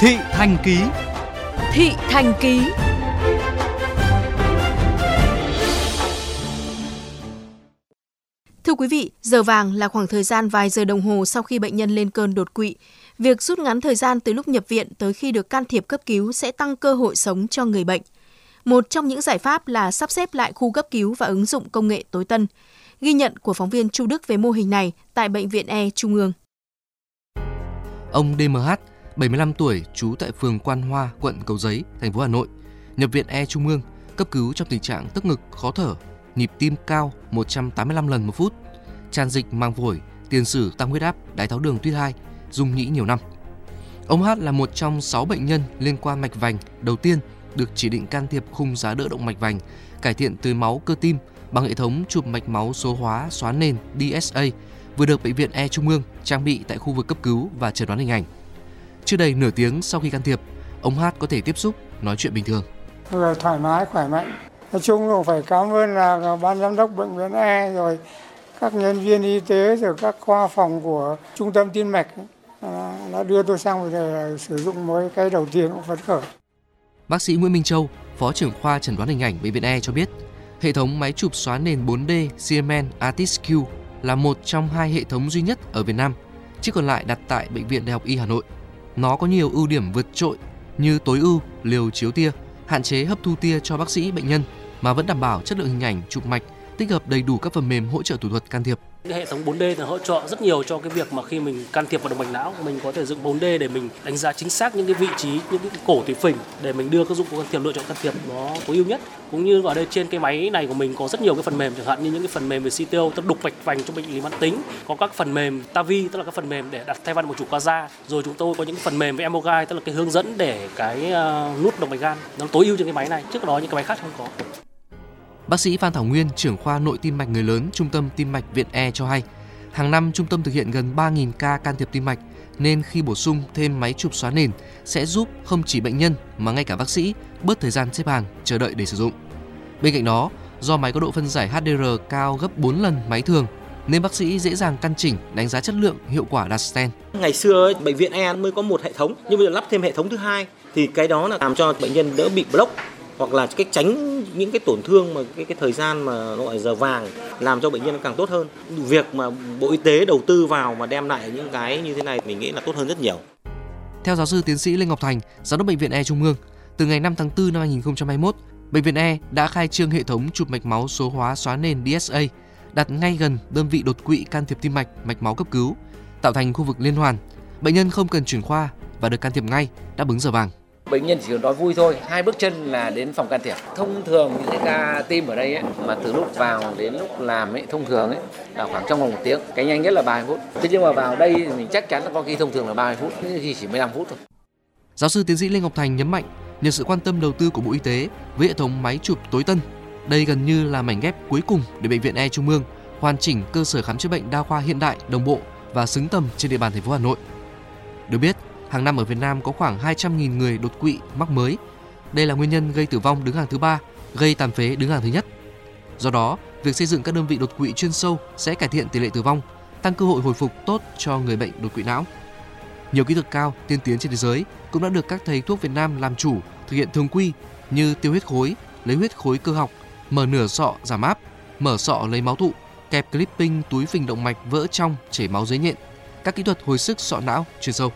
Thị Thành Ký Thị Thành Ký Thưa quý vị, giờ vàng là khoảng thời gian vài giờ đồng hồ sau khi bệnh nhân lên cơn đột quỵ. Việc rút ngắn thời gian từ lúc nhập viện tới khi được can thiệp cấp cứu sẽ tăng cơ hội sống cho người bệnh. Một trong những giải pháp là sắp xếp lại khu cấp cứu và ứng dụng công nghệ tối tân. Ghi nhận của phóng viên Chu Đức về mô hình này tại Bệnh viện E Trung ương. Ông DMH, 75 tuổi, trú tại phường Quan Hoa, quận Cầu Giấy, thành phố Hà Nội, nhập viện E Trung ương, cấp cứu trong tình trạng tức ngực, khó thở, nhịp tim cao 185 lần một phút, tràn dịch mang phổi, tiền sử tăng huyết áp, đái tháo đường tuyết 2, dung nhĩ nhiều năm. Ông hát là một trong 6 bệnh nhân liên quan mạch vành đầu tiên được chỉ định can thiệp khung giá đỡ động mạch vành, cải thiện tưới máu cơ tim bằng hệ thống chụp mạch máu số hóa xóa nền DSA vừa được bệnh viện E Trung ương trang bị tại khu vực cấp cứu và chẩn đoán hình ảnh. Chưa đầy nửa tiếng sau khi can thiệp, ông H có thể tiếp xúc, nói chuyện bình thường. Người thoải mái, khỏe mạnh. Nói chung là phải cảm ơn là ban giám đốc bệnh viện E rồi các nhân viên y tế rồi các khoa phòng của trung tâm tim mạch đã đưa tôi sang để sử dụng mới cái đầu tiên cũng phấn khởi. Bác sĩ Nguyễn Minh Châu, Phó trưởng khoa chẩn đoán hình ảnh bệnh viện E cho biết, hệ thống máy chụp xóa nền 4D CMN Artist Q là một trong hai hệ thống duy nhất ở Việt Nam, chiếc còn lại đặt tại Bệnh viện Đại học Y Hà Nội. Nó có nhiều ưu điểm vượt trội như tối ưu liều chiếu tia, hạn chế hấp thu tia cho bác sĩ bệnh nhân mà vẫn đảm bảo chất lượng hình ảnh chụp mạch, tích hợp đầy đủ các phần mềm hỗ trợ thủ thuật can thiệp. Cái hệ thống 4D là hỗ trợ rất nhiều cho cái việc mà khi mình can thiệp vào động mạch não, mình có thể dựng 4D để mình đánh giá chính xác những cái vị trí, những cái cổ tủy phình để mình đưa các dụng cụ can thiệp lựa chọn can thiệp nó tối ưu nhất. Cũng như ở đây trên cái máy này của mình có rất nhiều cái phần mềm chẳng hạn như những cái phần mềm về CTO, tức đục mạch vành cho bệnh lý mãn tính, có các phần mềm TAVI tức là các phần mềm để đặt thay van một chủ qua da, rồi chúng tôi có những phần mềm về Emoguide tức là cái hướng dẫn để cái ờ, nút động mạch gan nó tối ưu trên cái máy này, trước đó những cái máy khác không có. Bác sĩ Phan Thảo Nguyên, trưởng khoa nội tim mạch người lớn, Trung tâm Tim mạch Viện E cho hay, hàng năm trung tâm thực hiện gần 3.000 ca can thiệp tim mạch nên khi bổ sung thêm máy chụp xóa nền sẽ giúp không chỉ bệnh nhân mà ngay cả bác sĩ bớt thời gian xếp hàng chờ đợi để sử dụng. Bên cạnh đó, do máy có độ phân giải HDR cao gấp 4 lần máy thường nên bác sĩ dễ dàng căn chỉnh đánh giá chất lượng hiệu quả đặt stent. Ngày xưa ấy, bệnh viện E mới có một hệ thống nhưng bây giờ lắp thêm hệ thống thứ hai thì cái đó là làm cho bệnh nhân đỡ bị block hoặc là cái tránh những cái tổn thương mà cái cái thời gian mà gọi giờ vàng làm cho bệnh nhân càng tốt hơn. Việc mà Bộ Y tế đầu tư vào mà đem lại những cái như thế này mình nghĩ là tốt hơn rất nhiều. Theo giáo sư tiến sĩ Lê Ngọc Thành, giám đốc bệnh viện E Trung ương, từ ngày 5 tháng 4 năm 2021, bệnh viện E đã khai trương hệ thống chụp mạch máu số hóa xóa nền DSA đặt ngay gần đơn vị đột quỵ can thiệp tim mạch, mạch máu cấp cứu, tạo thành khu vực liên hoàn. Bệnh nhân không cần chuyển khoa và được can thiệp ngay, đáp ứng giờ vàng bệnh nhân chỉ cần đói vui thôi. Hai bước chân là đến phòng can thiệp. Thông thường những cái ca tim ở đây ấy, mà từ lúc vào đến lúc làm ấy thông thường ấy là khoảng trong vòng một tiếng. Cái nhanh nhất là 30 phút. Thế nhưng mà vào đây thì mình chắc chắn là có khi thông thường là 30 phút khi chỉ 15 phút thôi. Giáo sư tiến sĩ lê ngọc thành nhấn mạnh nhờ sự quan tâm đầu tư của bộ y tế với hệ thống máy chụp tối tân đây gần như là mảnh ghép cuối cùng để bệnh viện E Trung ương hoàn chỉnh cơ sở khám chữa bệnh đa khoa hiện đại, đồng bộ và xứng tầm trên địa bàn thành phố Hà Nội. Được biết, Hàng năm ở Việt Nam có khoảng 200.000 người đột quỵ mắc mới. Đây là nguyên nhân gây tử vong đứng hàng thứ ba, gây tàn phế đứng hàng thứ nhất. Do đó, việc xây dựng các đơn vị đột quỵ chuyên sâu sẽ cải thiện tỷ lệ tử vong, tăng cơ hội hồi phục tốt cho người bệnh đột quỵ não. Nhiều kỹ thuật cao tiên tiến trên thế giới cũng đã được các thầy thuốc Việt Nam làm chủ thực hiện thường quy như tiêu huyết khối, lấy huyết khối cơ học, mở nửa sọ giảm áp, mở sọ lấy máu tụ, kẹp clipping túi phình động mạch vỡ trong chảy máu dưới nhện, các kỹ thuật hồi sức sọ não chuyên sâu.